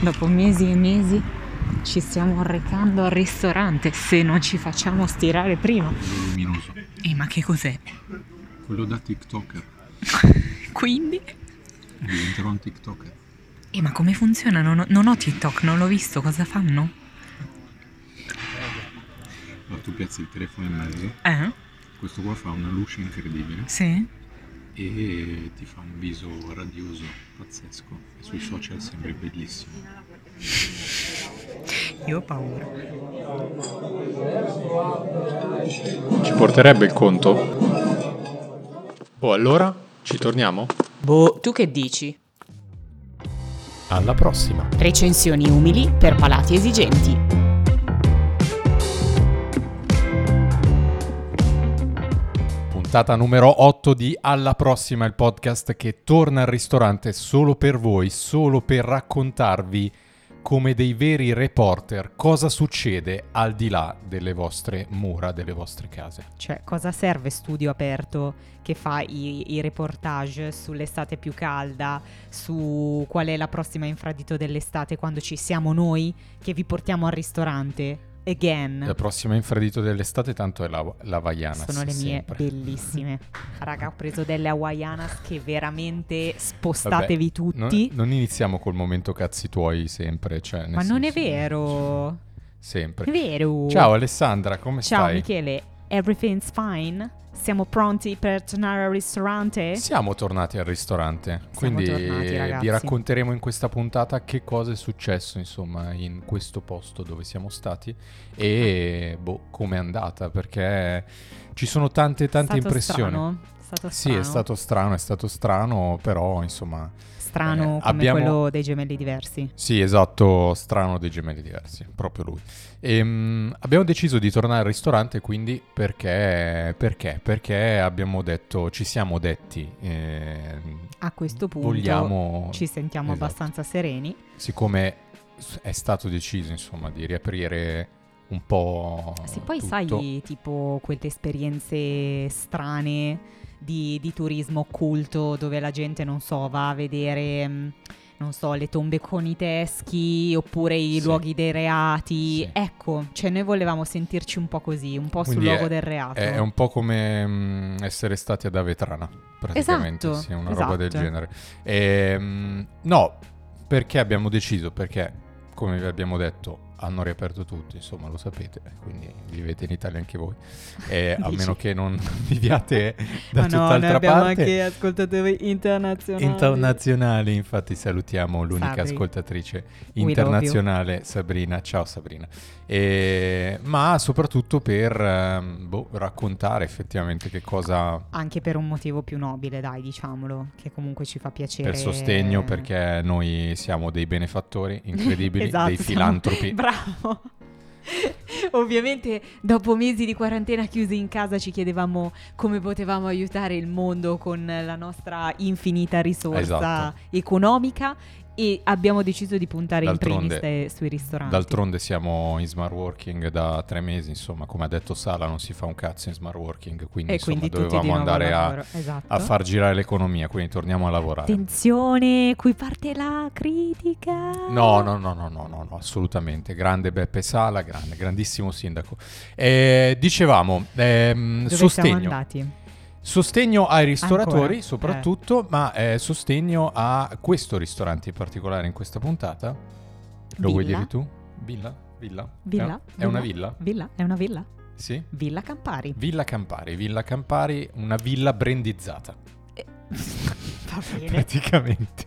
Dopo mesi e mesi ci stiamo recando al ristorante se non ci facciamo stirare prima. luminoso. E ma che cos'è? Quello da TikToker. Quindi? Diventerò un TikToker. E ma come funziona? Non ho, non ho TikTok, non l'ho visto, cosa fanno? Allora tu piazzi il telefono in mezzo, Eh? questo qua fa una luce incredibile Sì? E ti fa un viso radioso pazzesco. E sui social sembri bellissimo. Io ho paura. Ci porterebbe il conto? Oh, allora? Ci torniamo? Boh, tu che dici? Alla prossima! Recensioni umili per palati esigenti. Puntata numero 8 di Alla prossima, il podcast che torna al ristorante solo per voi, solo per raccontarvi come dei veri reporter cosa succede al di là delle vostre mura, delle vostre case. Cioè, cosa serve studio aperto che fa i, i reportage sull'estate più calda, su qual è la prossima infradito dell'estate quando ci siamo noi che vi portiamo al ristorante? Again. La prossima infradito dell'estate tanto è la, la Havaianas, Sono le mie sempre. bellissime. Raga, ho preso delle Hawaianas che veramente spostatevi Vabbè, non- tutti. Non, iniziamo col momento cazzi tuoi sempre, cioè, Ma non è senso- vero. Sempre. È vero. Ciao Alessandra, come Ciao stai? Michele, everything's fine? Siamo pronti per tornare al ristorante? Siamo tornati al ristorante, Siamo quindi tornati, vi racconteremo in questa puntata che cosa è successo, insomma, in questo posto dove siamo stati e boh, come è andata, perché ci sono tante tante impressioni. Strano? È stato Sì, strano. è stato strano, è stato strano, però insomma, strano eh, come abbiamo- quello dei gemelli diversi. sì, esatto, strano dei gemelli diversi, proprio lui. Ehm, abbiamo deciso di tornare al ristorante quindi perché, perché? Perché abbiamo detto, ci siamo detti, ehm, A questo punto vogliamo, ci sentiamo esatto. abbastanza sereni. siccome è stato deciso insomma di riaprire un po' Sì, poi tutto, sai, tipo quelle esperienze strane di, di turismo occulto dove la gente, non so, va a vedere, mh, non so, le tombe con i teschi oppure i Sì. luoghi dei reati. Sì. Ecco, cioè noi volevamo sentirci un po' così, un po' sul Quindi luogo è- del reato. È, è un po' come mm, essere stati ad Avetrana, praticamente, Esatto, sì, una roba del esatto. genere. Ehm, no, perché abbiamo deciso? Perché, come vi abbiamo detto, hanno riaperto tutti, insomma, lo sapete, quindi vivete in Italia anche voi. E a meno che non viviate da Ma no, noi tutt'altra abbiamo parte. anche ascoltatori internazionali. Internazionali, infatti salutiamo l'unica Sabri. ascoltatrice internazionale, Sabrina. Ciao Sabrina. E- ma soprattutto per ehm, boh, raccontare effettivamente che cosa Anche per un motivo più nobile, dai, diciamolo, che comunque ci fa piacere. per sostegno, perché noi siamo dei benefattori incredibili, Esatto, dei siamo- filantropi. Bravo. Ovviamente dopo mesi di quarantena chiusi in casa ci chiedevamo come potevamo aiutare il mondo con la nostra infinita risorsa Esatto. economica e abbiamo deciso di puntare in D'altronde- primis ste- sui ristoranti. D'altronde siamo in smart working da tre mesi, insomma, come ha detto Sala, non si fa un cazzo in smart working, quindi, e insomma quindi dovevamo andare a. Esatto. a far girare l'economia, quindi torniamo a lavorare. Attenzione, qui parte la critica. No, no, no, no, no, no, no, assolutamente. Grande Beppe Sala, grande, grandissimo sindaco. Eh, dicevamo, ehm, Dove siamo sostegno. andati? Sostegno ai ristoratori Ancora? soprattutto, ma eh, sostegno a questo ristorante in particolare in questa puntata. Lo vuoi Villa? dire tu? Villa? Villa? Villa? È, è una villa? Villa? È una villa? Sì. Villa Campari. Villa Campari, Villa Campari, una villa brandizzata, Va bene. praticamente.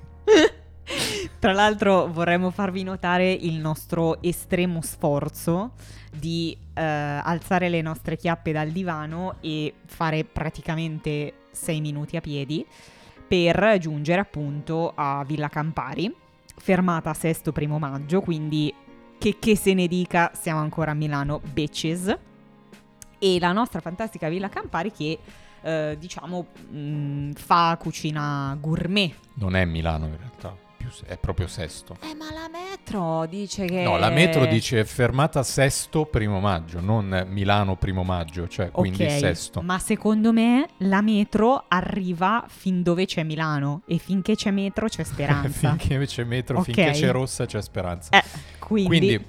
Tra l'altro vorremmo farvi notare il nostro estremo sforzo di eh, alzare le nostre chiappe dal divano e fare praticamente 6 minuti a piedi per giungere appunto a Villa Campari, fermata a Sesto Primo Maggio, quindi che, che se ne dica siamo ancora a Milano, bitches. E la nostra fantastica Villa Campari che eh, diciamo mh, fa cucina gourmet Non è Milano in realtà, è proprio sesto. Eh, ma la metro dice che... No, la metro dice fermata sesto primo maggio, non Milano primo maggio, cioè quindi Ok, sesto. Ma secondo me la metro arriva fin dove c'è Milano e finché c'è metro c'è speranza. finché c'è metro, Ok. finché c'è rossa c'è speranza. Eh, quindi... Quindi,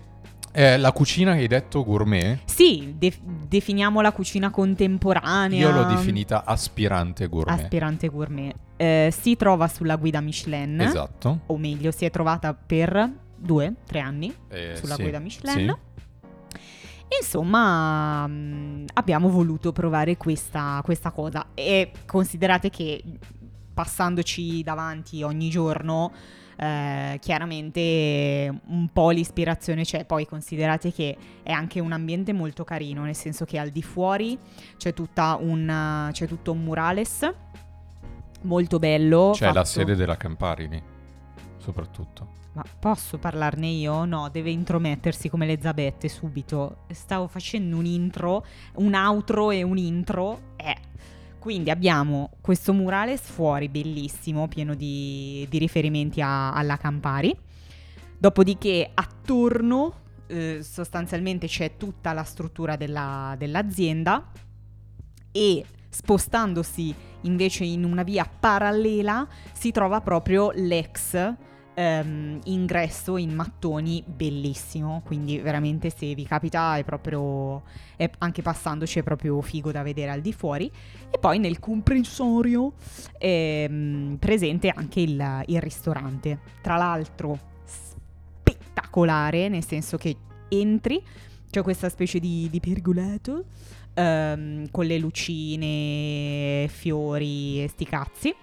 eh, la cucina che hai detto gourmet, Sì, de- definiamo la cucina contemporanea. io l'ho definita aspirante gourmet. Aspirante gourmet. Eh, si trova sulla guida Michelin. Esatto. O meglio, si è trovata per due, tre anni Eh, sulla sì, guida Michelin. sì. Insomma, mh, abbiamo voluto provare questa, questa cosa e considerate che passandoci davanti ogni giorno, eh, chiaramente un po' l'ispirazione c'è. Poi considerate che è anche un ambiente molto carino, nel senso che al di fuori c'è, tutta un, c'è tutto un murales molto bello. C'è la fatto- sede della Campari lì, soprattutto. Ma posso parlarne io? No, deve intromettersi come le zabette subito. Stavo facendo un intro, un outro e un intro. Eh. Quindi abbiamo questo murales fuori, bellissimo, pieno di, di riferimenti a- alla Campari. Dopodiché attorno eh, sostanzialmente c'è tutta la struttura della- dell'azienda e spostandosi invece in una via parallela si trova proprio l'ex ehm, ingresso in mattoni bellissimo, quindi veramente se vi capita è proprio, è- anche passandoci è proprio figo da vedere al di fuori. E poi nel comprensorio è mm, presente anche il, il ristorante, tra l'altro spettacolare, nel senso che entri, c'è questa specie di, di pergolato ehm, con le lucine, fiori e sti cazzi.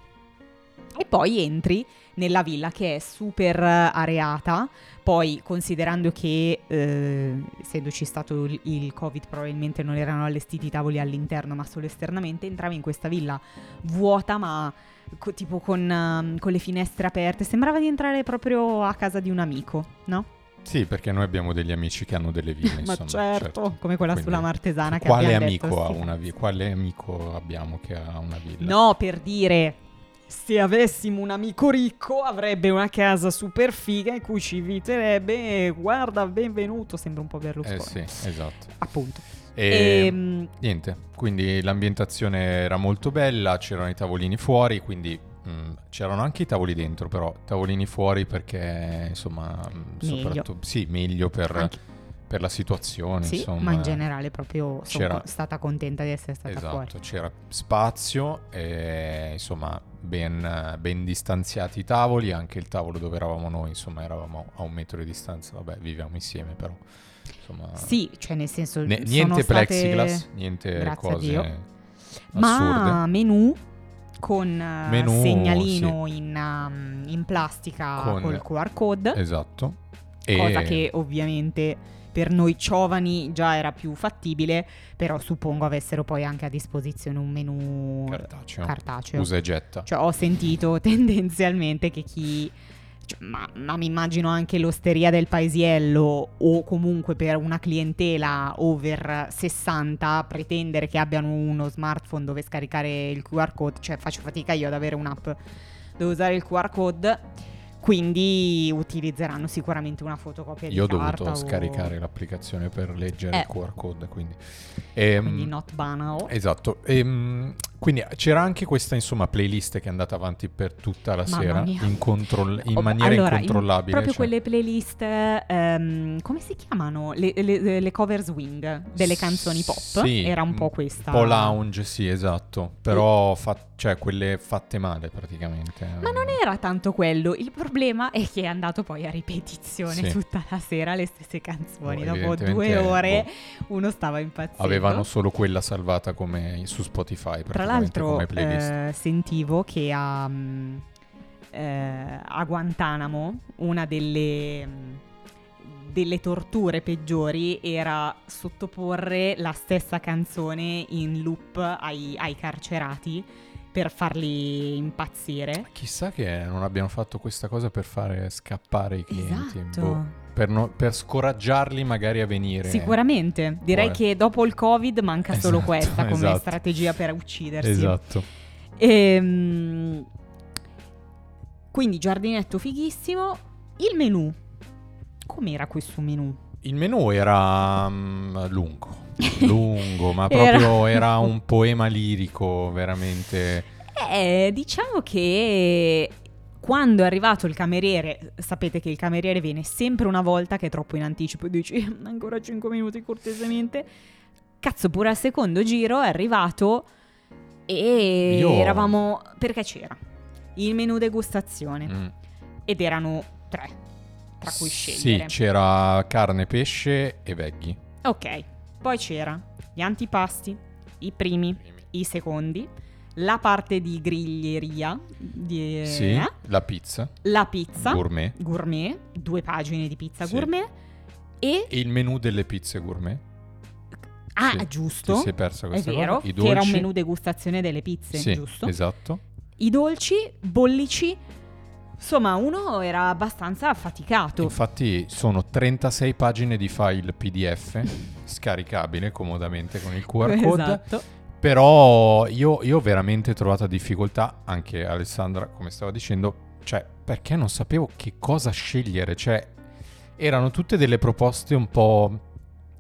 E poi entri nella villa che è super areata. Poi, considerando che eh, essendoci stato il, il Covid, probabilmente non erano allestiti i tavoli all'interno, ma solo esternamente, entravi in questa villa vuota, ma co- tipo con, ehm, con le finestre aperte. Sembrava di entrare proprio a casa di un amico, no? Sì, perché noi abbiamo degli amici che hanno delle ville, ma insomma. certo, come quella Quindi, sulla Martesana che Quale amico detto, ha sì. una villa? Quale amico abbiamo che ha una villa? No, per dire, se avessimo un amico ricco avrebbe una casa super figa in cui ci inviterebbe e guarda, benvenuto, sembra un po' Berlusconi. Eh sì, esatto. Appunto. E Ehm, niente, quindi l'ambientazione era molto bella, c'erano i tavolini fuori, quindi mm, c'erano anche i tavoli dentro, però tavolini fuori perché insomma, mm, Meglio. soprattutto sì, meglio per, per la situazione, sì, insomma. ma in generale proprio sono stata contenta di essere stata Esatto, fuori. c'era spazio e insomma ben, ben distanziati i tavoli, anche il tavolo dove eravamo noi, insomma eravamo a un metro di distanza, vabbè viviamo insieme però, insomma... Sì, cioè nel senso Ne- niente state- plexiglass, niente Grazie cose assurde. Ma menù con eh, Menù, segnalino in, um, in plastica Con- col QR code. Esatto. E cosa che ovviamente per noi giovani già era più fattibile, però suppongo avessero poi anche a disposizione un menù cartaceo. cartaceo. Usa e getta. Cioè, ho sentito tendenzialmente che chi. Cioè, ma, ma mi immagino anche l'osteria del paesiello o comunque per una clientela over 60 pretendere che abbiano uno smartphone dove scaricare il QR code, cioè faccio fatica io ad avere un'app dove usare il QR code, quindi utilizzeranno sicuramente una fotocopia Io ho di carta dovuto o- scaricare l'applicazione per leggere Eh. il QR code, quindi... Ehm, quindi not banal. Esatto, Ehm, quindi c'era anche questa insomma playlist che è andata avanti per tutta la Mamma sera in, controll- in Oh, maniera allora, in- incontrollabile. proprio cioè- quelle playlist, ehm, come si chiamano? Le, le- le cover swing delle canzoni pop. Sì, Era un po' questa. Un po' lounge, sì, esatto. Però fa- cioè quelle fatte male praticamente. Ma non era tanto quello. Il problema è che è andato poi a ripetizione Sì. tutta la sera le stesse canzoni. Boh, Dopo due ore boh. uno stava impazzendo. Avevano solo quella salvata come su Spotify Tra l'altro eh, sentivo che a, mm, eh, a Guantanamo una delle, mm, delle torture peggiori era sottoporre la stessa canzone in loop ai, ai carcerati per farli impazzire. Chissà che non abbiano fatto questa cosa per fare scappare i clienti. Esatto. boh. Per, no- per scoraggiarli magari a venire. Sicuramente, direi Vuole. che dopo il Covid manca solo Esatto, questa come esatto. strategia per uccidersi. Esatto. Ehm, quindi giardinetto fighissimo. Il menù. Com'era questo menù? Il menù era mm, lungo, lungo, ma Era- proprio era un poema lirico, veramente. Eh, diciamo che quando è arrivato il cameriere, sapete che il cameriere viene sempre una volta che è troppo in anticipo e dici ancora 5 minuti cortesemente. Cazzo, pure al secondo giro è arrivato e Io- eravamo... perché c'era il menù degustazione Mm. ed erano tre, tra cui Sì, scegliere. c'era carne, pesce e veggie. ok, poi c'era gli antipasti, i primi, i secondi, la parte di griglieria, di, Sì, eh, la pizza, la pizza gourmet. gourmet, due pagine di pizza Sì. gourmet e... E il menù delle pizze gourmet. Ah, Sì, giusto, Ti sei persa è questa vero, cosa? I che era un menù degustazione delle pizze, Sì, giusto? esatto. I dolci, bollici, insomma uno era abbastanza affaticato. Infatti sono 36 pagine di file PDF scaricabile comodamente con il QR code. Esatto. Però io, io ho veramente trovato difficoltà, anche Alessandra, come stava dicendo, cioè perché non sapevo che cosa scegliere. Cioè, erano tutte delle proposte un po',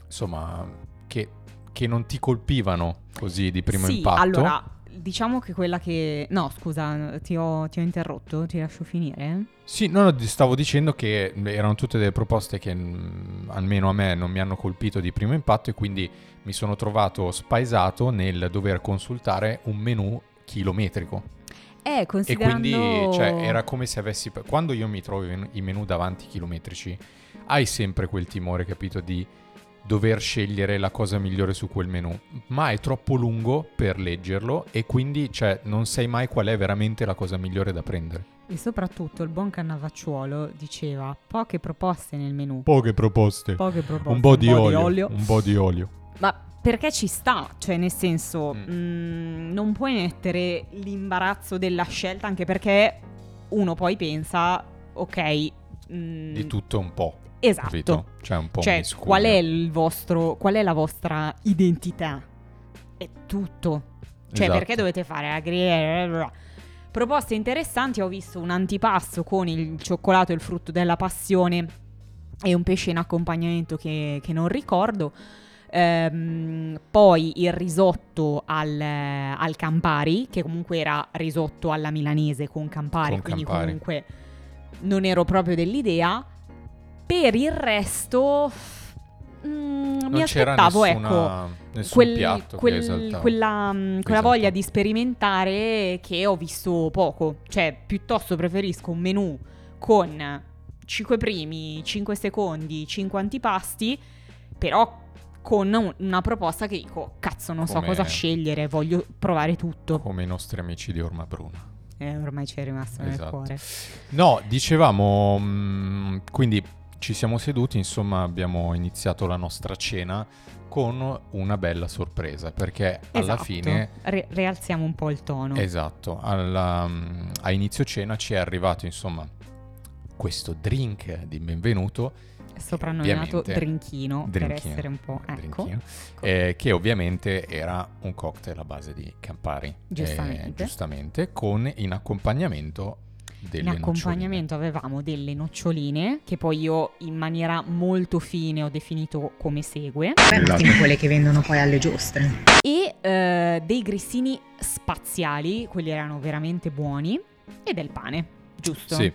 insomma, che, che non ti colpivano così di primo sì, impatto. allora, diciamo che quella che... No, scusa, ti ho, ti ho interrotto, ti lascio finire. Sì, no, no, stavo dicendo che erano tutte delle proposte che mm, almeno a me non mi hanno colpito di primo impatto e quindi mi sono trovato spaesato nel dover consultare un menù chilometrico. Eh, E considerando... quindi cioè, era come se avessi... Quando io mi trovo i menù davanti chilometrici, hai sempre quel timore, capito, di dover scegliere la cosa migliore su quel menù. Ma è troppo lungo per leggerlo e quindi cioè, non sai mai qual è veramente la cosa migliore da prendere. E soprattutto il buon Cannavacciuolo diceva poche proposte nel menù. Poche proposte. Poche proposte. Un po' di olio. Un po' di olio. Ma perché ci sta? Cioè, nel senso, Mm. mm, non puoi mettere l'imbarazzo della scelta, anche perché uno poi pensa, ok... mm, Di tutto un po'. Esatto. Capito? Cioè un po' Cioè, qual è il vostro, qual è la vostra identità? È tutto. Cioè, Esatto. perché dovete fare la griglia? Proposte interessanti, ho visto un antipasto con il cioccolato e il frutto della passione e un pesce in accompagnamento che, che non ricordo. Ehm, poi il risotto al, al Campari, che comunque era risotto alla milanese con Campari, Con quindi Campari. comunque non ero proprio dell'idea. Per il resto, mm, mi aspettavo, nessuna- ecco, quel- quel- quella, mm, quella voglia di sperimentare che ho visto poco. Cioè, piuttosto preferisco un menù con 5 primi, 5 secondi, 5 antipasti, però con un- una proposta che dico, cazzo, non so Come- cosa scegliere, voglio provare tutto. Come i nostri amici di Orma Bruna. Eh, ormai ci è rimasto nel Esatto. cuore. No, dicevamo, mm, quindi ci siamo seduti, insomma abbiamo iniziato la nostra cena con una bella sorpresa, perché alla Esatto. fine, Re- rialziamo un po' il tono. esatto, alla- mm, a inizio cena ci è arrivato insomma questo drink di benvenuto, Soprannominato Drinchino, per essere un po'... Ecco. eh, che ovviamente era un cocktail a base di Campari, eh, Giustamente. giustamente, con in accompagnamento In accompagnamento avevamo delle noccioline che poi io in maniera molto fine ho definito come segue Sono quelle che vendono poi alle giostre. e eh, dei grissini spaziali, quelli erano veramente buoni e del pane, giusto? Sì,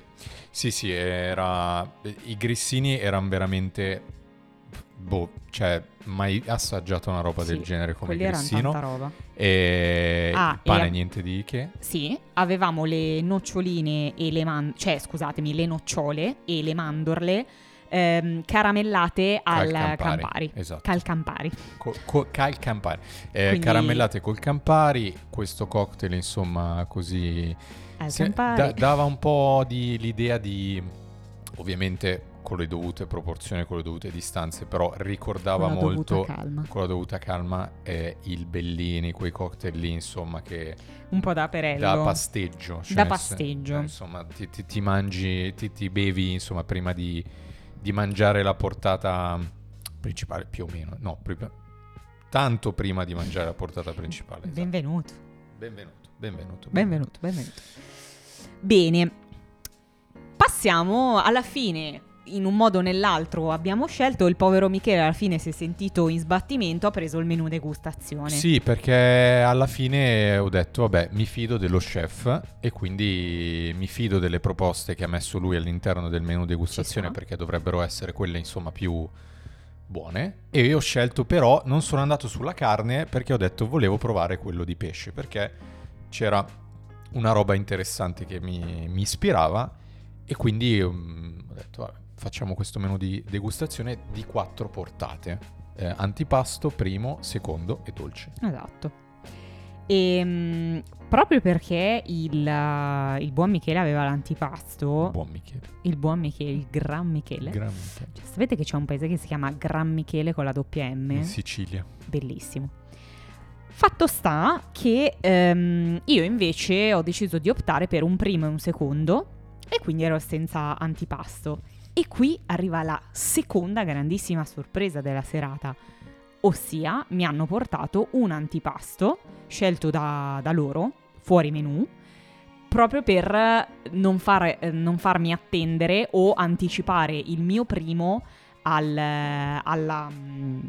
sì, sì, era... i grissini erano veramente... Boh, cioè, mai assaggiato una roba del Sì, genere come quelli erano grissino. tanta roba. E Ah, il pane e- niente di che. Sì, avevamo le noccioline e le man- cioè scusatemi, le nocciole e le mandorle ehm, caramellate al Cal Campari. Esatto. Cal Campari. Co- co- cal Campari. Eh, Quindi- Caramellate col Campari, questo cocktail insomma così... Se- da- dava un po' di l'idea di... Ovviamente con le dovute proporzioni, con le dovute distanze, però ricordava Con molto... Con la dovuta calma, eh, il Bellini, quei cocktail lì, insomma, che Un po' da perello. da pasteggio. cioè Da pasteggio. eh, insomma, ti, ti- ti mangi, ti, ti bevi, insomma, prima di, di mangiare la portata principale, più o meno. No, pri- tanto prima di mangiare la portata principale. esatto. Benvenuto. Benvenuto, benvenuto. Benvenuto, benvenuto. Bene. passiamo alla fine. In un modo o nell'altro abbiamo scelto. Il povero Michele alla fine si è sentito in sbattimento. Ha preso il menù degustazione. Sì, perché alla fine ho detto, vabbè, mi fido dello chef e quindi mi fido delle proposte che ha messo lui all'interno del menu degustazione perché dovrebbero essere quelle, insomma, più buone. E ho scelto però, non sono andato sulla carne perché ho detto volevo provare quello di pesce perché c'era una roba interessante che mi, mi ispirava e quindi mm, ho detto, vabbè, facciamo questo menu di degustazione di quattro portate. Eh, antipasto, primo, secondo e dolce. Esatto. E mm, proprio perché il, uh, il buon Michele aveva l'antipasto, Buon Michele. il buon Michele, il gran Michele. Gran Michele. Cioè, sapete che c'è un paese che si chiama Gran Michele con la doppia M? In Sicilia. Bellissimo. Fatto sta che ehm, io invece ho deciso di optare per un primo e un secondo e quindi ero senza antipasto. E qui arriva la seconda grandissima sorpresa della serata, ossia mi hanno portato un antipasto scelto da, da loro, fuori menù, proprio per non, far- non farmi attendere o anticipare il mio primo al, alla, mm,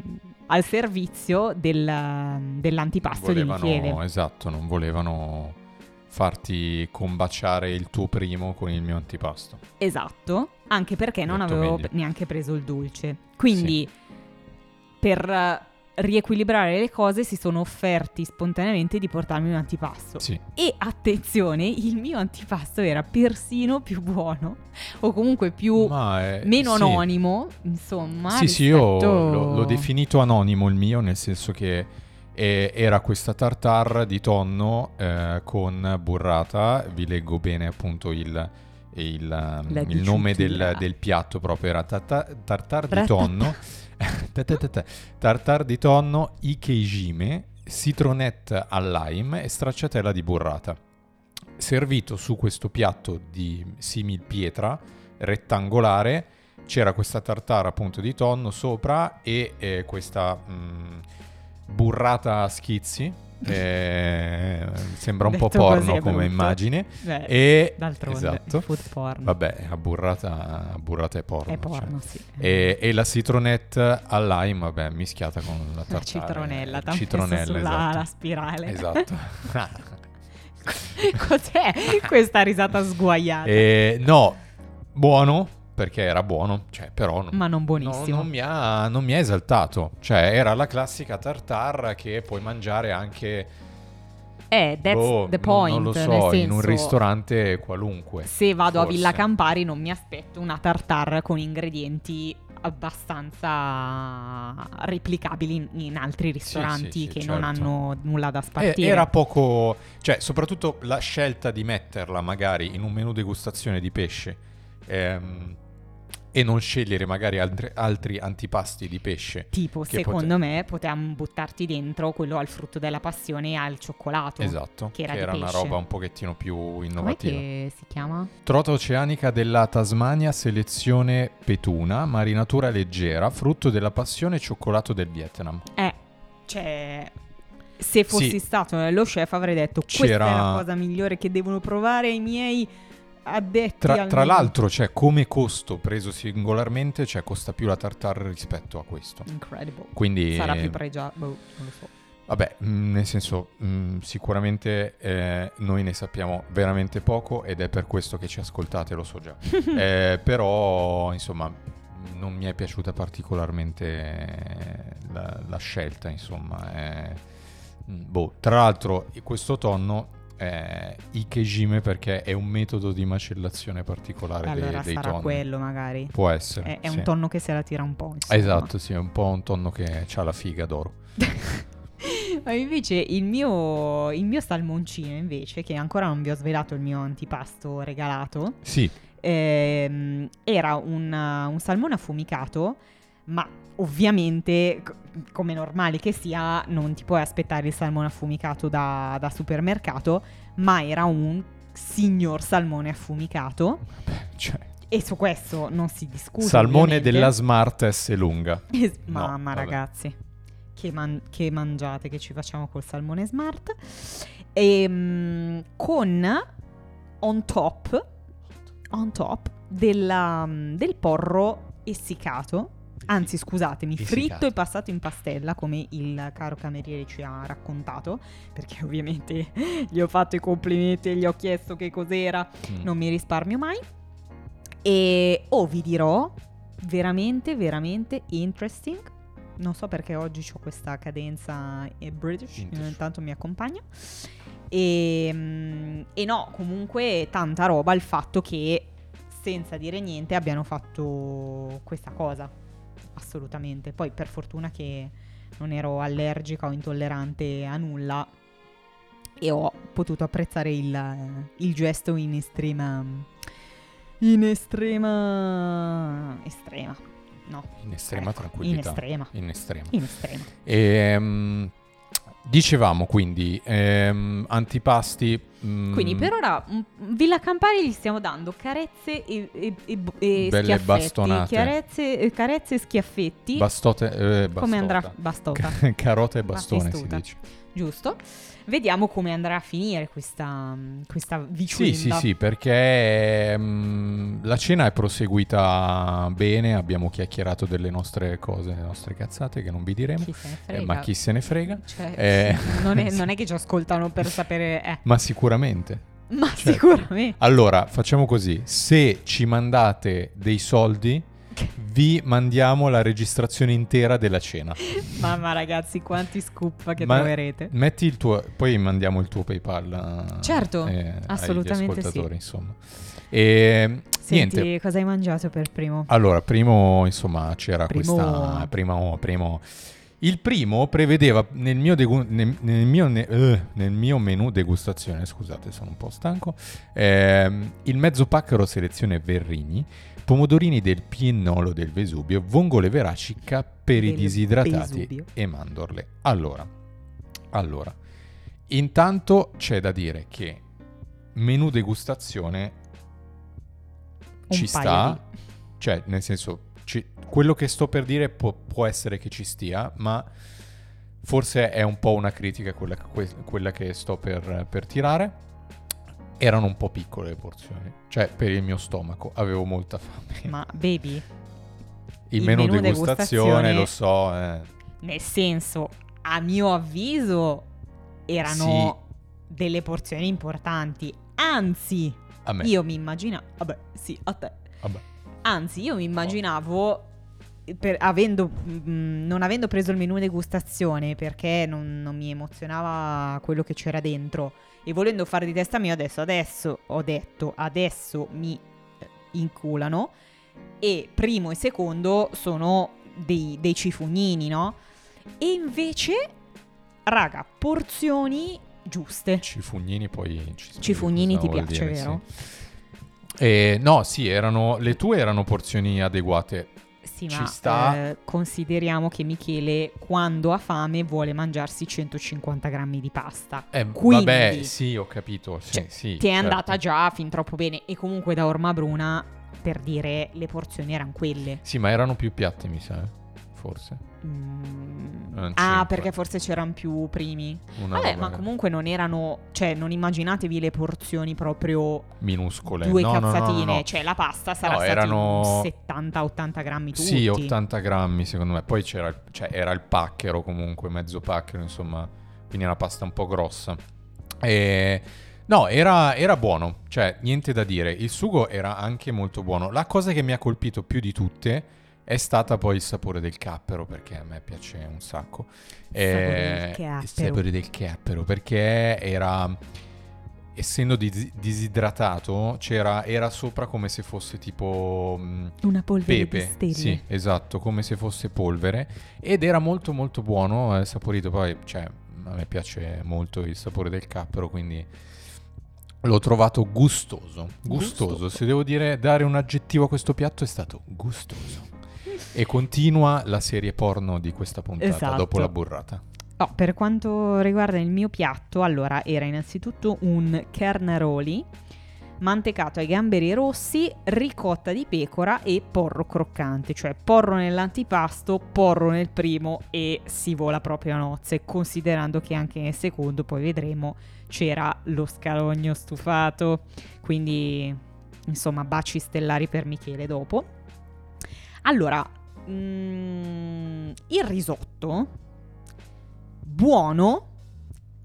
al servizio del- dell'antipasto di volevano, Michele. esatto, non volevano farti combaciare il tuo primo con il mio antipasto. Esatto, anche perché non Detto avevo meglio. neanche preso il dolce. Quindi, per eh, riequilibrare le cose, si sono offerti spontaneamente di portarmi un antipasto. Sì, E attenzione, il mio antipasto era persino più buono, o comunque più è- meno sì. anonimo, insomma. Sì, sì, io rispetto- l'ho, l'ho definito anonimo il mio, nel senso che eh, era questa tartar di tonno eh, con burrata. Vi leggo bene appunto il, il, La il nome del, del piatto proprio. Era tata- tartar di tonno. Tartar di tonno, ikejime, citronette al lime e stracciatella di burrata. Servito su questo piatto di simil pietra rettangolare c'era questa tartara appunto di tonno sopra e eh, questa mh, burrata a schizzi. eh, sembra un po' porno come immagine. Beh, E d'altronde, esatto. food porn. Vabbè, a burrata, a burrata è porno. È cioè. porno, sì. E, e la citronette al lime, vabbè, mischiata con la La tartare. citronella, t'ha messo citronella, sulla esatto. la spirale. Esatto. Cos'è questa risata sguaiata? E, no, buono, perché era buono, cioè, però non, Ma non buonissimo. non, non mi ha, non mi ha esaltato. Cioè, era la classica tartar che puoi mangiare anche... Eh, that's boh, the point. Non, lo so, in un senso, ristorante qualunque. Se vado a forse. Villa Campari non mi aspetto una tartare con ingredienti abbastanza replicabili in, in altri ristoranti sì, che certo. non hanno nulla da Eh, spartire. era poco, cioè soprattutto la scelta di metterla magari in un menù degustazione di pesce ehm, e non scegliere magari altri, altri antipasti di pesce. Tipo, che secondo pote- me, potevamo buttarti dentro quello al frutto della passione e al cioccolato. Esatto, che che era era, di una roba un pochettino più innovativa. che si chiama? Trota oceanica della Tasmania, selezione petuna, marinatura leggera, frutto della passione e cioccolato del Vietnam. Eh, cioè... Se fossi Sì. stato lo chef avrei detto questa è C'era- la cosa migliore che devono provare i miei addetti Tra, tra l'altro, cioè, come costo preso singolarmente, cioè, costa più la tartare rispetto a questo. Incredible. Quindi Sarà più pregiato, boh, non lo so. Vabbè, mh, nel senso, mh, sicuramente eh, noi ne sappiamo veramente poco ed è per questo che ci ascoltate, lo so già. Eh, però, insomma, non mi è piaciuta particolarmente eh, la, la scelta, insomma. eh. Mm, boh, tra l'altro, questo tonno è ikejime perché è un metodo di macellazione particolare dei- allora dei, sarà tonni. quello magari. Può essere. È, è sì. un tonno che se la tira un po'. insomma. Esatto, sì, è un po' un tonno che ha la figa d'oro. Ma invece il mio, il mio salmoncino, invece, che ancora non vi ho svelato il mio antipasto regalato, Sì, ehm, era un, un salmone affumicato, ma ovviamente, co- come normale che sia, non ti puoi aspettare il salmone affumicato da, da supermercato, ma era un signor salmone affumicato beh, cioè, e su questo non si discute. Salmone ovviamente. della Smart S lunga. Es- No, Mamma vabbè. ragazzi, che, man- che mangiate che ci facciamo col salmone smart. E, con on top, on top della- del porro essiccato. Anzi, scusatemi, Essiccato. fritto e passato in pastella, come il caro cameriere ci ha raccontato, perché ovviamente gli ho fatto i complimenti e gli ho chiesto che cos'era, Mm. non mi risparmio mai. E oh, vi dirò, veramente, veramente interesting. Non so perché oggi ho questa cadenza eh, British, Interesting. intanto mi accompagna. E, mm, e no, comunque tanta roba il fatto che senza dire niente abbiano fatto questa cosa. Assolutamente. Poi per fortuna che non ero allergica o intollerante a nulla e ho potuto apprezzare il, il gesto in estrema... In estrema... Estrema. No. In estrema Ecco, tranquillità. In estrema. In estrema. In estrema. Ehm, dicevamo quindi ehm, antipasti. mm, Quindi per ora mm, Villa Campari gli stiamo dando carezze e, e, e, e Belle schiaffetti. bastonate. Carezze, eh, carezze e schiaffetti. bastote, eh, come andrà? bastota. Bastota. Carota e bastone si Battistuta. dice. Giusto. Vediamo come andrà a finire questa, questa vicenda. Sì, sì, sì, perché mm, la cena è proseguita bene, abbiamo chiacchierato delle nostre cose, delle nostre cazzate che non vi diremo, Chi eh, ma chi se ne frega. Cioè, Eh, non, è, non è che ci ascoltano per sapere... eh, Ma sicuramente. ma Certo. sicuramente. Allora, facciamo così, se ci mandate dei soldi, vi mandiamo la registrazione intera della cena. Mamma ragazzi, quanti scoop che Ma- troverete. Metti il tuo, poi mandiamo il tuo PayPal. eh, Certo, eh, assolutamente sì. insomma. E Senti, niente. cosa hai mangiato per primo? Allora, primo, insomma, c'era Primo. questa primo, primo il primo prevedeva nel mio, degu- nel, nel mio ne- eh, nel mio menù degustazione, scusate, sono un po' stanco, ehm, il mezzo pacchero selezione Verrini, pomodorini del Piennolo del Vesubio, vongole veraci, capperi Del disidratati Vesuvio. e mandorle. Allora, allora, intanto c'è da dire che menù degustazione Un ci sta, cioè nel senso, ci- quello che sto per dire può, può essere che ci stia, ma forse è un po' una critica quella, que- quella che sto per, per tirare. Erano un po' piccole le porzioni, cioè per il mio stomaco avevo molta fame. Ma baby, il, il menù, menù degustazione, degustazione- lo so, eh. nel senso, a mio avviso erano delle porzioni importanti. Anzi, io mi immaginavo, vabbè, sì, a te. Vabbè. Anzi, io mi immaginavo, per- avendo, mm, non avendo preso il menù degustazione perché non, non mi emozionava quello che c'era dentro e volendo fare di testa mia, adesso, adesso ho detto, adesso mi eh, inculano e primo e secondo sono dei, dei cifugnini, no? E invece, raga, porzioni giuste. Cifugnini poi Cifugnini ti piace, dire, vero? sì. Eh, no, sì, erano, le tue erano porzioni adeguate. Sì, Ci ma sta. eh, consideriamo che Michele, quando ha fame, vuole mangiarsi 150 grammi di pasta. Eh, Quindi- vabbè, sì, ho capito. Sì, Cioè, sì, Ti è certo. andata già fin troppo bene. E comunque da Orma Bruna, per dire, le porzioni erano quelle. Sì, ma erano più piatti, mi sa, forse. Mm. Ah, perché forse c'erano più primi. Una Vabbè, ma che- comunque non erano. Cioè, non immaginatevi le porzioni proprio minuscole. due no, cazzatine. no, no. Cioè, la pasta sarà No, stata erano- 70-80 grammi tutti. Sì, 80 grammi secondo me. Poi c'era il, cioè, era il pacchero comunque, mezzo pacchero, insomma. Quindi una pasta un po' grossa. E... No, era, era buono, cioè niente da dire. Il sugo era anche molto buono. La cosa che mi ha colpito più di tutte è stata poi il sapore del cappero, perché a me piace un sacco. sapore del Eh, cappero. Il sapore del cappero, perché era... Essendo dis- disidratato, c'era, era sopra come se fosse tipo... mh, Una polvere Pepe, sì, esatto, come se fosse polvere ed era molto molto buono, eh, saporito, poi cioè, a me piace molto il sapore del cappero, quindi l'ho trovato gustoso, gustoso, Gustoso. se devo dire dare un aggettivo a questo piatto è stato gustoso. E continua la serie porno di questa puntata Esatto. dopo la burrata. Oh, per quanto riguarda il mio piatto, allora era innanzitutto un carnaroli mantecato ai gamberi rossi, ricotta di pecora e porro croccante, cioè porro nell'antipasto, porro nel primo e si vola proprio a nozze, considerando che anche nel secondo, poi vedremo, c'era lo scalogno stufato, quindi insomma, baci stellari per Michele dopo. Allora, mm, il risotto, buono,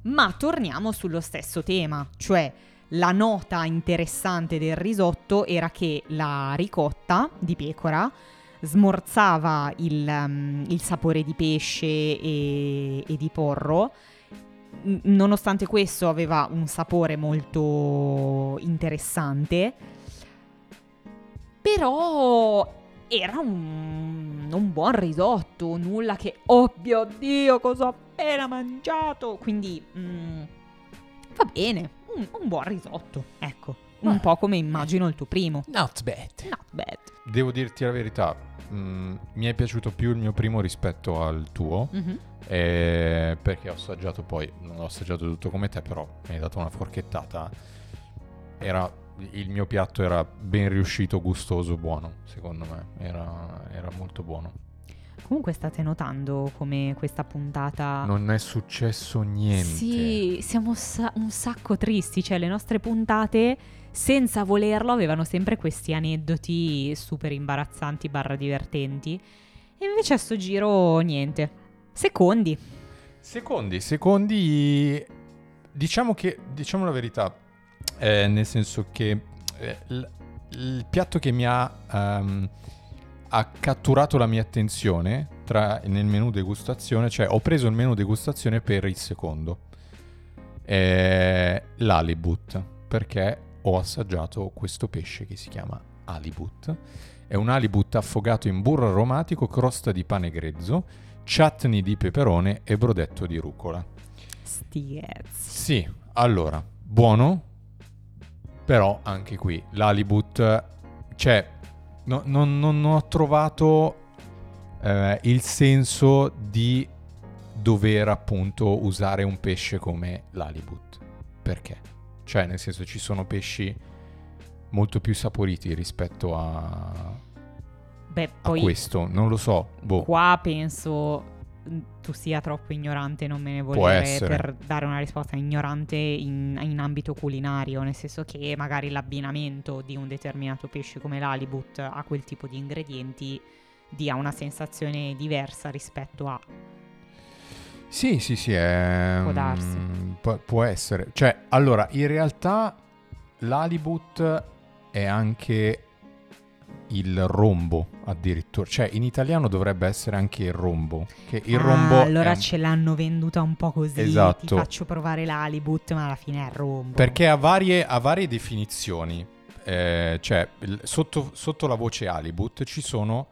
ma torniamo sullo stesso tema, cioè la nota interessante del risotto era che la ricotta di pecora smorzava il, um, il sapore di pesce e, e di porro. N- nonostante questo aveva un sapore molto interessante, però era un, un buon risotto, nulla che, oh mio Dio, cosa ho appena mangiato, quindi mm, va bene, un, un buon risotto, ecco, un po' come immagino il tuo primo. Not bad. Not bad. Devo dirti la verità, mm, mi è piaciuto più il mio primo rispetto al tuo. Mhm. eh, perché ho assaggiato poi, non ho assaggiato tutto come te, però mi hai dato una forchettata. Era, il mio piatto era ben riuscito, gustoso, buono, secondo me. Era, era molto buono. Comunque state notando come questa puntata... Non è successo niente. Sì, siamo sa- un sacco tristi, cioè le nostre puntate senza volerlo avevano sempre questi aneddoti super imbarazzanti barra divertenti e invece a sto giro niente. Secondi. Secondi, secondi, diciamo che, diciamo la verità, eh, nel senso che eh, l- il piatto che mi ha, ehm, ha catturato la mia attenzione tra- nel menu degustazione, cioè ho preso il menu degustazione per il secondo, eh, l'alibut, perché ho assaggiato questo pesce che si chiama alibut. È un alibut affogato in burro aromatico, crosta di pane grezzo, chutney di peperone e brodetto di rucola. Sti. Sì, allora, buono, però anche qui l'alibut, cioè, no- non, non ho trovato eh, il senso di dover appunto usare un pesce come l'alibut. Perché? Cioè, nel senso, ci sono pesci molto più saporiti rispetto a, Beh, a questo. Non lo so, boh. qua penso tu sia troppo ignorante, non me ne volere per dare una risposta ignorante in, in ambito culinario, nel senso che magari l'abbinamento di un determinato pesce come l'alibut a quel tipo di ingredienti dia una sensazione diversa rispetto a... Sì, sì, sì, è... Può darsi. mm, Può, può essere. Cioè, allora, in realtà l'alibut è anche il rombo, addirittura. Cioè, in italiano dovrebbe essere anche il rombo. Che il Ah, rombo allora un- ce l'hanno venduta un po' così, ti Esatto. faccio provare l'alibut, ma alla fine è il rombo. Perché ha varie, ha varie definizioni. Eh, cioè, sotto, sotto la voce alibut ci sono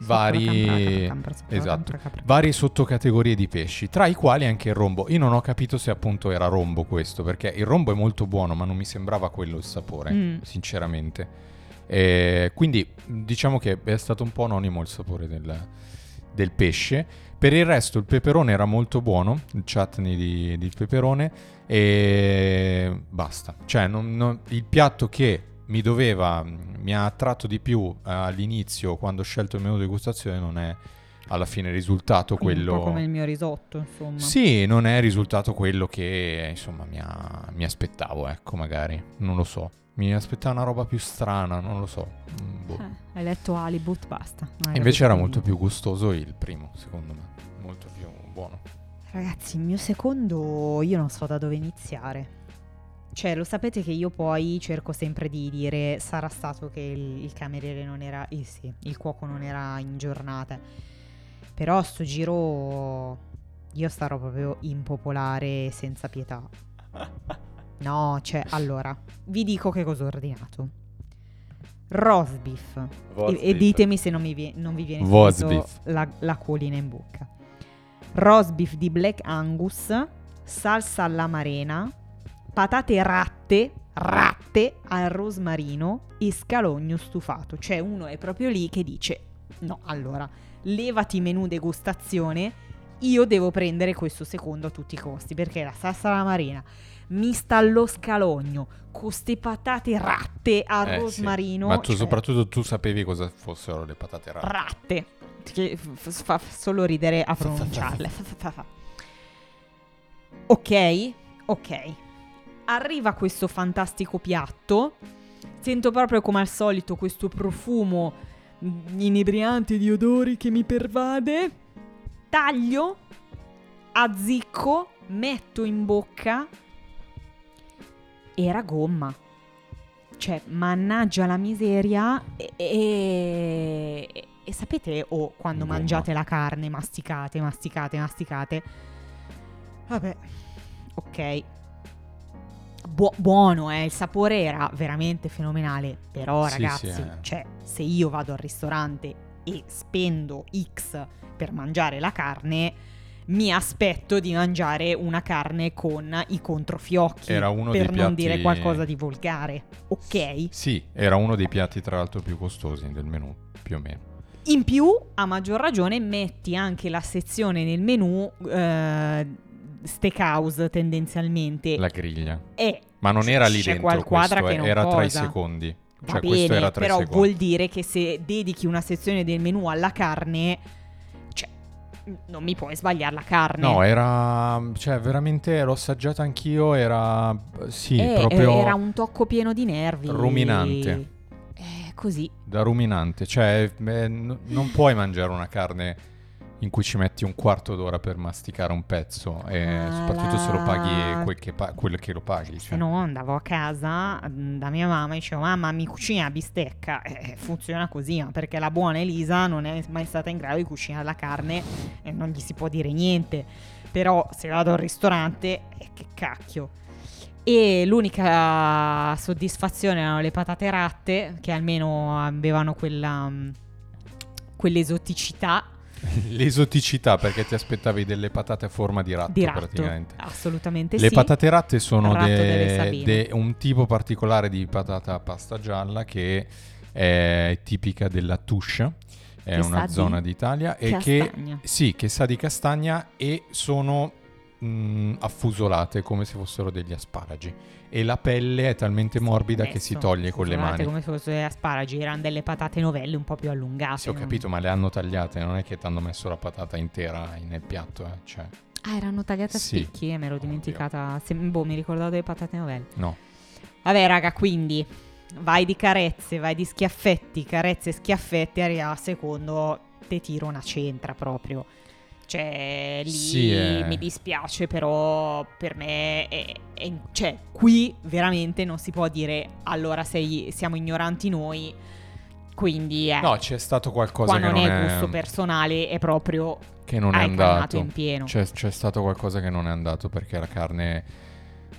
vari... Esatto. varie sottocategorie di pesci, tra i quali anche il rombo. Io non ho capito se appunto era rombo questo, perché il rombo è molto buono, ma non mi sembrava quello il sapore, Mm. sinceramente. E quindi diciamo che è stato un po' anonimo il sapore del, del pesce. Per il resto il peperone era molto buono, il chutney di, di peperone, e basta. Cioè non- non- il piatto che mi doveva, mi ha attratto di più eh, all'inizio quando ho scelto il menu degustazione non è alla fine risultato Quindi quello... Un po' come il mio risotto, insomma. Sì, non è risultato quello che insomma mi, ha- mi aspettavo, ecco, magari. Non lo so. Mi aspettavo una roba più strana, non lo so. Mm, boh. Eh, hai letto Alibut, basta. Invece era molto più gustoso il primo, secondo me. Molto più buono. Ragazzi, il mio secondo io non so da dove iniziare. Cioè, lo sapete che io poi cerco sempre di dire sarà stato che il, il cameriere non era, eh sì, il cuoco non era in giornata. Però a sto giro io starò proprio impopolare senza pietà. No, cioè, allora, vi dico che cosa ho ordinato. Roast beef. E, e ditemi se non, mi vie- non vi viene subito beef. la, l'acquolina in bocca. Roast beef di Black Angus, salsa all'amarena, patate ratte, ratte al rosmarino e scalogno stufato. Cioè uno è proprio lì che dice, no, allora, levati menù degustazione, io devo prendere questo secondo a tutti i costi, perché la salsa all'amarena mista allo scalogno, con ste patate ratte al Eh, sì. rosmarino. Ma tu cioè- soprattutto tu sapevi cosa fossero le patate ratte. ratte che f- f- fa solo ridere a pronunciarle. ok, ok. Arriva questo fantastico piatto Sento proprio come al solito questo profumo inebriante di odori che mi pervade. Taglio, azzicco, metto in bocca. Era gomma. Cioè, mannaggia la miseria. E, e, e sapete, o oh, quando Gomma. mangiate la carne, masticate, masticate, masticate. Vabbè, ok. Bu- buono, eh, il sapore era veramente fenomenale. Però, Sì, ragazzi, sì, eh. cioè, se io vado al ristorante e spendo X per mangiare la carne, mi aspetto di mangiare una carne con i controfiocchi. Era uno per dei non piatti- dire qualcosa di volgare. Ok? Sì, era uno dei piatti tra l'altro più costosi del menù, più o meno. In più, a maggior ragione, metti anche la sezione nel menù eh, steakhouse tendenzialmente. La griglia. E Ma non era lì dentro questo, eh, era tra i cosa. secondi. Va Cioè bene, questo era tra però i secondi. vuol dire che se dedichi una sezione del menù alla carne, non mi puoi sbagliare la carne. No, era cioè veramente l'ho assaggiata anch'io, era sì, Eh, proprio era un tocco pieno di nervi. ruminante. Eh, così. da ruminante, cioè eh, n- non puoi mangiare una carne in cui ci metti un quarto d'ora per masticare un pezzo e Ah, soprattutto se lo paghi quel che, pa- quello che lo paghi. Cioè. no andavo a casa mm, da mia mamma e dicevo mamma mi cucina la bistecca Eh, funziona così ma perché la buona Elisa non è mai stata in grado di cucinare la carne e non gli si può dire niente però se vado al ristorante eh, che cacchio e l'unica soddisfazione erano le patate ratte che almeno avevano quella mm, quell'esoticità L'esoticità perché ti aspettavi delle patate a forma di ratto, di ratto praticamente. assolutamente Le sì. patate ratte sono de- de- un tipo particolare di patata a pasta gialla che è tipica della Tuscia, è una di zona d'Italia e che sì, che sa di castagna e sono mh, affusolate come se fossero degli asparagi e la pelle è talmente morbida che si Adesso, toglie con le mani. come se fossero asparagi, erano delle patate novelle un po' più allungate. Sì, ho non- capito, ma le hanno tagliate, non è che ti hanno messo la patata intera nel piatto, eh, cioè, Ah, erano tagliate a Sì. spicchi e me l'ero dimenticata. Se- boh, mi ricordavo delle patate novelle. no. Vabbè, raga, quindi vai di carezze, vai di schiaffetti, carezze schiaffetti, arriva al secondo, te tiro una centra proprio. Cioè, lì Sì, eh. mi dispiace, però per me è, è- cioè, qui veramente non si può dire allora sei- siamo ignoranti noi. Quindi eh, No, c'è stato qualcosa qua che non, non è gusto personale, è proprio che non è andato. in pieno. C'è, c'è stato qualcosa che non è andato perché la carne.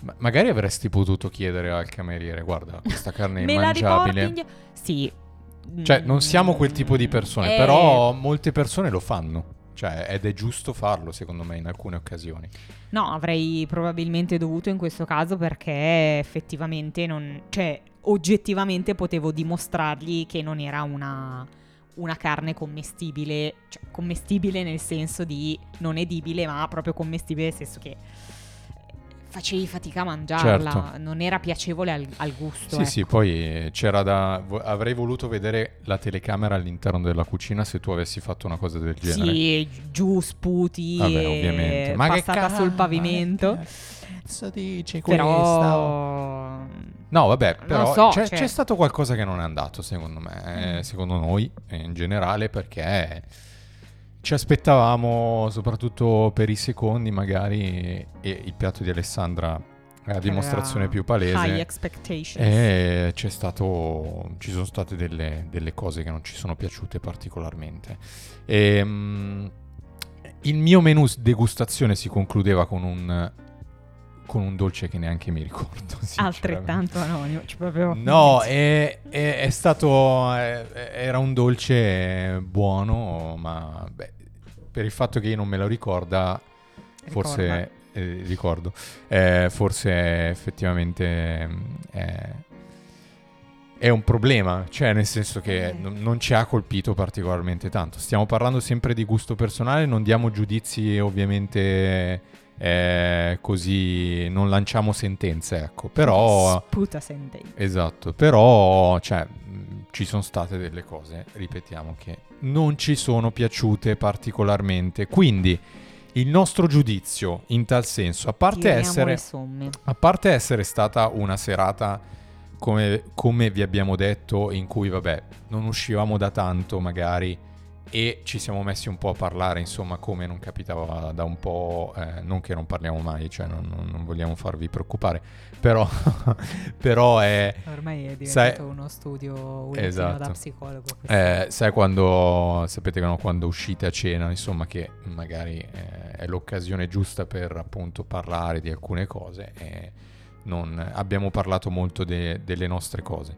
ma- magari avresti potuto chiedere al cameriere: guarda, questa carne è immangiabile. Sì. Cioè, non siamo quel tipo di persone, Eh, però molte persone lo fanno. Cioè, ed è giusto farlo, secondo me, in alcune occasioni. No, avrei probabilmente dovuto in questo caso perché effettivamente non... Cioè, oggettivamente potevo dimostrargli che non era una, una carne commestibile, cioè commestibile nel senso di non edibile, ma proprio commestibile nel senso che facevi fatica a mangiarla, Certo. non era piacevole al, al gusto. Sì, ecco. sì, poi eh, c'era da. Avrei voluto vedere la telecamera all'interno della cucina se tu avessi fatto una cosa del genere. Sì, giù sputi, Vabbè, e ovviamente. passata che sul ca- pavimento. ma che cazzo questa? Però No, vabbè, però so, c'è, cioè- c'è stato qualcosa che non è andato, secondo me, eh, Mm. secondo noi eh, in generale, perché ci aspettavamo, soprattutto per i secondi, magari, e il piatto di Alessandra è la dimostrazione più High palese. expectations. E c'è stato, ci sono state delle, delle cose che non ci sono piaciute particolarmente. Ehm, il mio menù s- degustazione si concludeva con un, con un dolce che neanche mi ricordo. Altrettanto anonimo. Cioè proprio... No, è, è- è stato. è- era un dolce buono, ma beh, per il fatto che io non me lo ricorda, forse. Ricorda. eh, ricordo. Eh, forse effettivamente. mm, È, un problema, cioè nel senso che Eh. non, non ci ha colpito particolarmente tanto. Stiamo parlando sempre di gusto personale, non diamo giudizi ovviamente eh, così, non lanciamo sentenze, ecco. Però Sputa sentenza. Esatto, però cioè, mh, ci sono state delle cose, ripetiamo, che non ci sono piaciute particolarmente. Quindi il nostro giudizio in tal senso, a parte, essere, a parte essere stata una serata come, come vi abbiamo detto, in cui vabbè, non uscivamo da tanto magari e ci siamo messi un po' a parlare, insomma, come non capitava da un po', eh, non che non parliamo mai, cioè non, non- vogliamo farvi preoccupare, però, però è... Ormai è Sai- diventato uno studio Esatto. da psicologo. Eh, sai quando, sapete no, quando uscite a cena, insomma, che magari eh, è l'occasione giusta per appunto parlare di alcune cose e non abbiamo parlato molto de- delle nostre cose.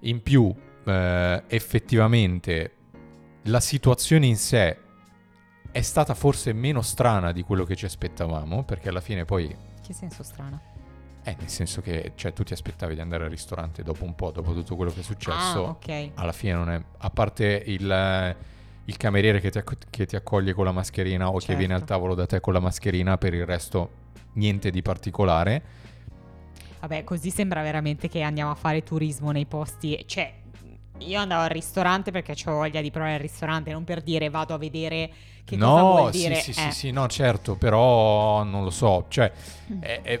In più, eh, effettivamente, la situazione in sé è stata forse meno strana di quello che ci aspettavamo, perché alla fine poi Che senso strano. eh, nel senso che cioè, tu ti aspettavi di andare al ristorante dopo un po', dopo tutto quello che è successo Ah, ok. alla fine non è a parte il, il cameriere che ti, acc- che ti accoglie con la mascherina o che Certo. viene al tavolo da te con la mascherina per il resto niente di particolare Vabbè, così sembra veramente che andiamo a fare turismo nei posti. Cioè, io andavo al ristorante perché ho voglia di provare il ristorante, non per dire vado a vedere che cosa no vuol sì dire. sì sì Eh, sì no certo però non lo so cioè è- è-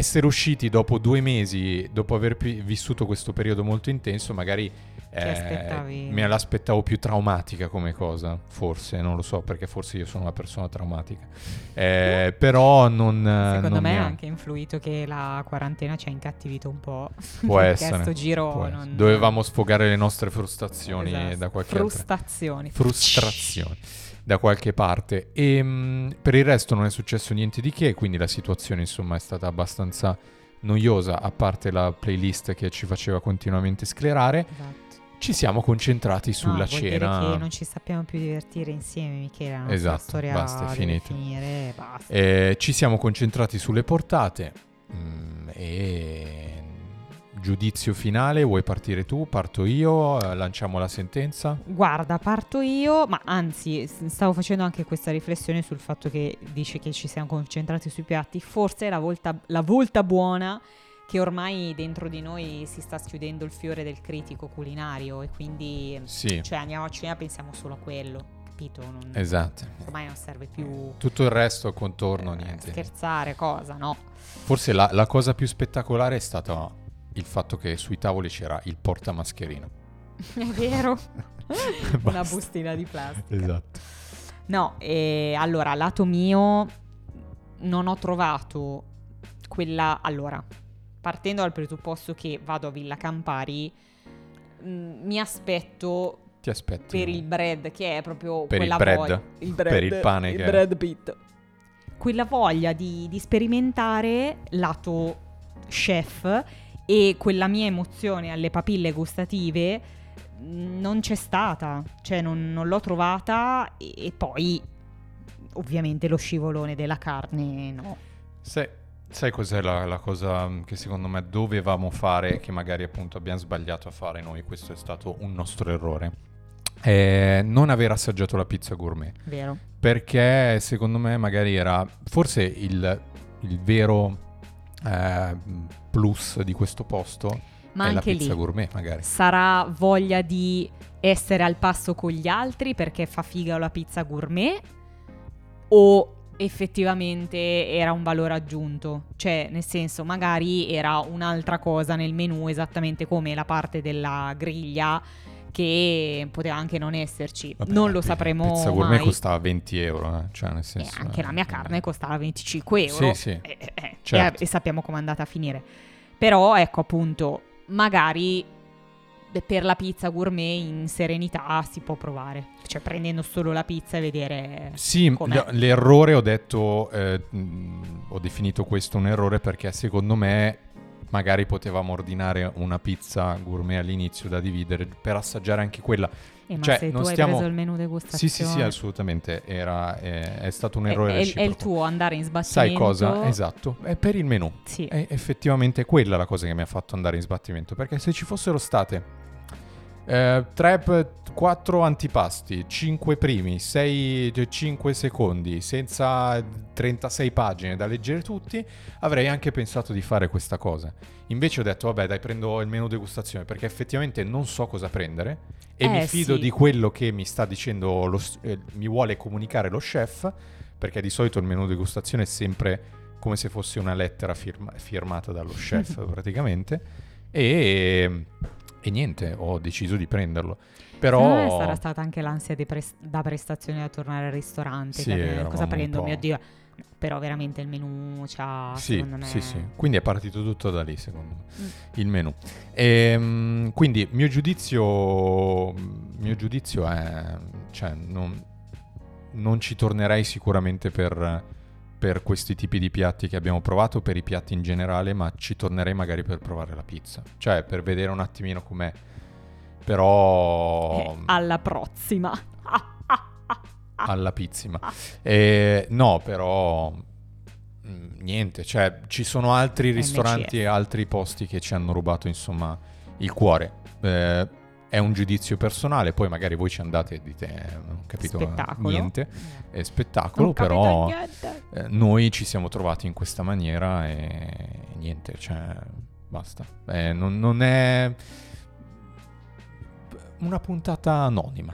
essere usciti dopo due mesi dopo aver pi- vissuto questo periodo molto intenso magari eh, me l'aspettavo più traumatica come cosa forse non lo so perché forse io sono una persona traumatica Eh, però non Secondo non me ha anche influito che la quarantena ci ha incattivito un po'. Può essere. sto giro può non... Dovevamo sfogare le nostre frustrazioni Esatto. da qualche altra Frustrazioni. frustrazioni da qualche parte. E mh, per il resto non è successo niente di che, quindi la situazione insomma è stata abbastanza noiosa, a parte la playlist che ci faceva continuamente sclerare. Esatto. Ci siamo concentrati sulla No, dire cena. non ci sappiamo più divertire insieme, Michele. La nostra Esatto, storia basta, è finita. finire, basta. Eh, ci siamo concentrati sulle portate. mm, e giudizio finale, vuoi partire tu? Parto io? Eh, Lanciamo la sentenza? Guarda, parto io, ma anzi, stavo facendo anche questa riflessione sul fatto che dice che ci siamo concentrati sui piatti. Forse è la volta, la volta buona che ormai dentro di noi si sta schiudendo il fiore del critico culinario e quindi, Sì, cioè, andiamo a cena, pensiamo solo a quello, capito? Non- esatto. Ormai non serve più Tutto il resto contorno, eh, niente. scherzare, cosa, no? Forse la, la cosa più spettacolare è stata il fatto che sui tavoli c'era il portamascherina. È vero? Una bustina di plastica. Esatto. No, e allora, lato mio, non ho trovato quella... Allora, partendo dal presupposto che vado a Villa Campari, mh, mi aspetto Ti aspetti. per il bread, che è proprio Per il quella bread. voglia... Il Per il pane il che bread pit. Quella voglia di, di sperimentare lato chef e quella mia emozione alle papille gustative mh, non c'è stata, cioè non, non l'ho trovata e, e poi ovviamente lo scivolone della carne no. Sai, sai cos'è la, la cosa mm, che secondo me dovevamo fare, che magari appunto abbiamo sbagliato a fare noi? Questo è stato un nostro errore. È non aver assaggiato la pizza gourmet. Vero? Perché secondo me magari era forse il, il vero eh, plus di questo posto Ma è la anche pizza lì gourmet magari. sarà voglia di essere al passo con gli altri perché fa figa la pizza gourmet o effettivamente era un valore aggiunto, cioè nel senso magari era un'altra cosa nel menù esattamente come la parte della griglia che poteva anche non esserci, Vabbè, non la lo sapremo pizza gourmet mai. costava 20 euro, eh, cioè nel E senso... anche la mia eh, carne costava 25 euro Sì, sì. Eh, eh, eh, Certo. e, e sappiamo come è andata a finire. Però ecco appunto, magari per la pizza gourmet in serenità si può provare, cioè prendendo solo la pizza e vedere Sì, com'è. l'errore ho detto, eh, ho definito questo un errore perché secondo me magari potevamo ordinare una pizza gourmet all'inizio da dividere per assaggiare anche quella. Eh, ma cioè, se tu non hai stiamo- preso il menù degustazione Sì, sì, sì, assolutamente, era, eh, è stato un errore è- è il tuo andare in sbattimento. Sai cosa? Esatto, è per il menù. Sì. È effettivamente quella la cosa che mi ha fatto andare in sbattimento. Perché se ci fossero state 3, 4 antipasti, 5 primi, 6, 5 secondi, senza 36 pagine da leggere tutti, avrei anche pensato di fare questa cosa. Invece ho detto, vabbè, dai, prendo il menu degustazione perché effettivamente non so cosa prendere e Eh, mi fido sì. di quello che mi sta dicendo, lo eh, mi vuole comunicare lo chef, perché di solito il menu degustazione è sempre come se fosse una lettera firma- firmata dallo chef praticamente. E, e niente, ho deciso di prenderlo. Però sarà stata anche l'ansia pres- da prestazione a tornare al ristorante. Sì, che- cosa prendo? Mio Dio. Però veramente il menù c'ha, sì, secondo me... sì, sì. Quindi è partito tutto da lì, secondo me. Mm. il menù. Ehm, quindi mio giudizio, mio giudizio è, cioè, non, non ci tornerei sicuramente per, per questi tipi di piatti che abbiamo provato, per i piatti in generale, ma ci tornerei magari per provare la pizza, cioè per vedere un attimino com'è. Però Eh, alla prossima. alla pizzima. Eh, no, però mm, niente, cioè ci sono altri ristoranti e altri posti che ci hanno rubato insomma il cuore. Eh, è un giudizio personale, poi magari voi ci andate e dite eh, non ho capito Spettacolo. niente, è spettacolo, però niente. eh, noi ci siamo trovati in questa maniera e niente, cioè basta. Eh, non, non è una puntata anonima.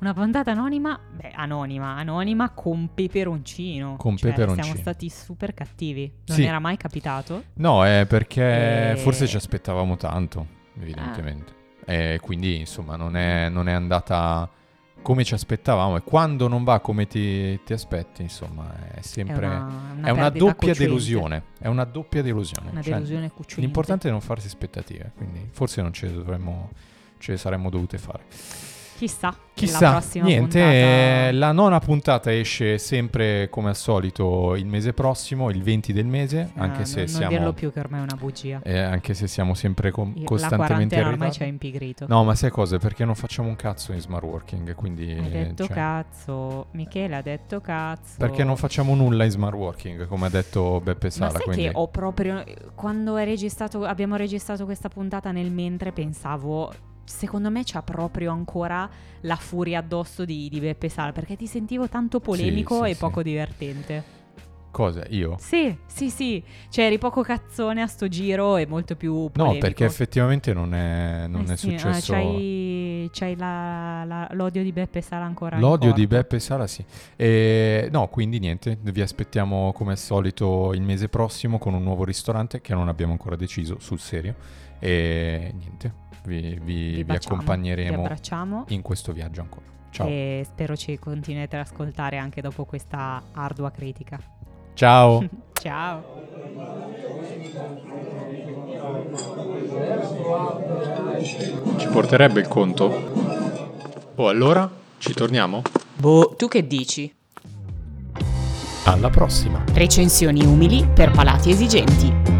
Una puntata anonima, beh, anonima, anonima con peperoncino. Con Cioè, peperoncino. Siamo stati super cattivi. Non Sì. era mai capitato. No, è perché E- forse ci aspettavamo tanto, evidentemente. E quindi, insomma, non è, non è andata come ci aspettavamo. E quando non va come ti, ti aspetti, insomma, è sempre... È una, una è una doppia cocente. delusione. È una doppia delusione. Una Cioè, delusione cucciolente. l'importante è non farsi aspettative, quindi forse non ce le dovremmo... Ce le saremmo dovute fare. Chissà. la Chissà, niente, puntata- la nona puntata esce sempre come al solito il mese prossimo, il 20 del mese, Eh, anche se non, siamo... Non dirlo più che ormai è una bugia. Eh, anche se siamo sempre com- la costantemente quarantena ormai ci ha impigrito. No, ma sai cosa? Perché non facciamo un cazzo in smart working, quindi... Hai detto cioè, cazzo. Michele ha detto cazzo. Perché non facciamo nulla in smart working, come ha detto Beppe Ma Sala, sai quindi... che ho proprio. Quando registrato, abbiamo registrato questa puntata nel mentre, pensavo. Secondo me c'ha proprio ancora la furia addosso di, di Beppe Sala. Perché ti sentivo tanto polemico sì, e sì. poco divertente. Cosa? Io? Sì, sì, sì. Cioè, eri poco cazzone a sto giro e molto più No, polemico. perché effettivamente non è, non Eh è sì, ah, successo... c'hai c'hai la- la- l'odio di Beppe Sala ancora L'odio di. Beppe Sala, sì. E, no, quindi niente, vi aspettiamo come al solito il mese prossimo con un nuovo ristorante che non abbiamo ancora deciso, sul serio. E niente, vi, vi- Vi vi accompagneremo abbracciamo. in questo viaggio ancora. Ciao. E spero ci continuete ad ascoltare anche dopo questa ardua critica. Ciao. Ciao. Ci porterebbe il conto? Oh, allora ci torniamo? Boh, tu che dici? Alla prossima. Recensioni umili per palati esigenti.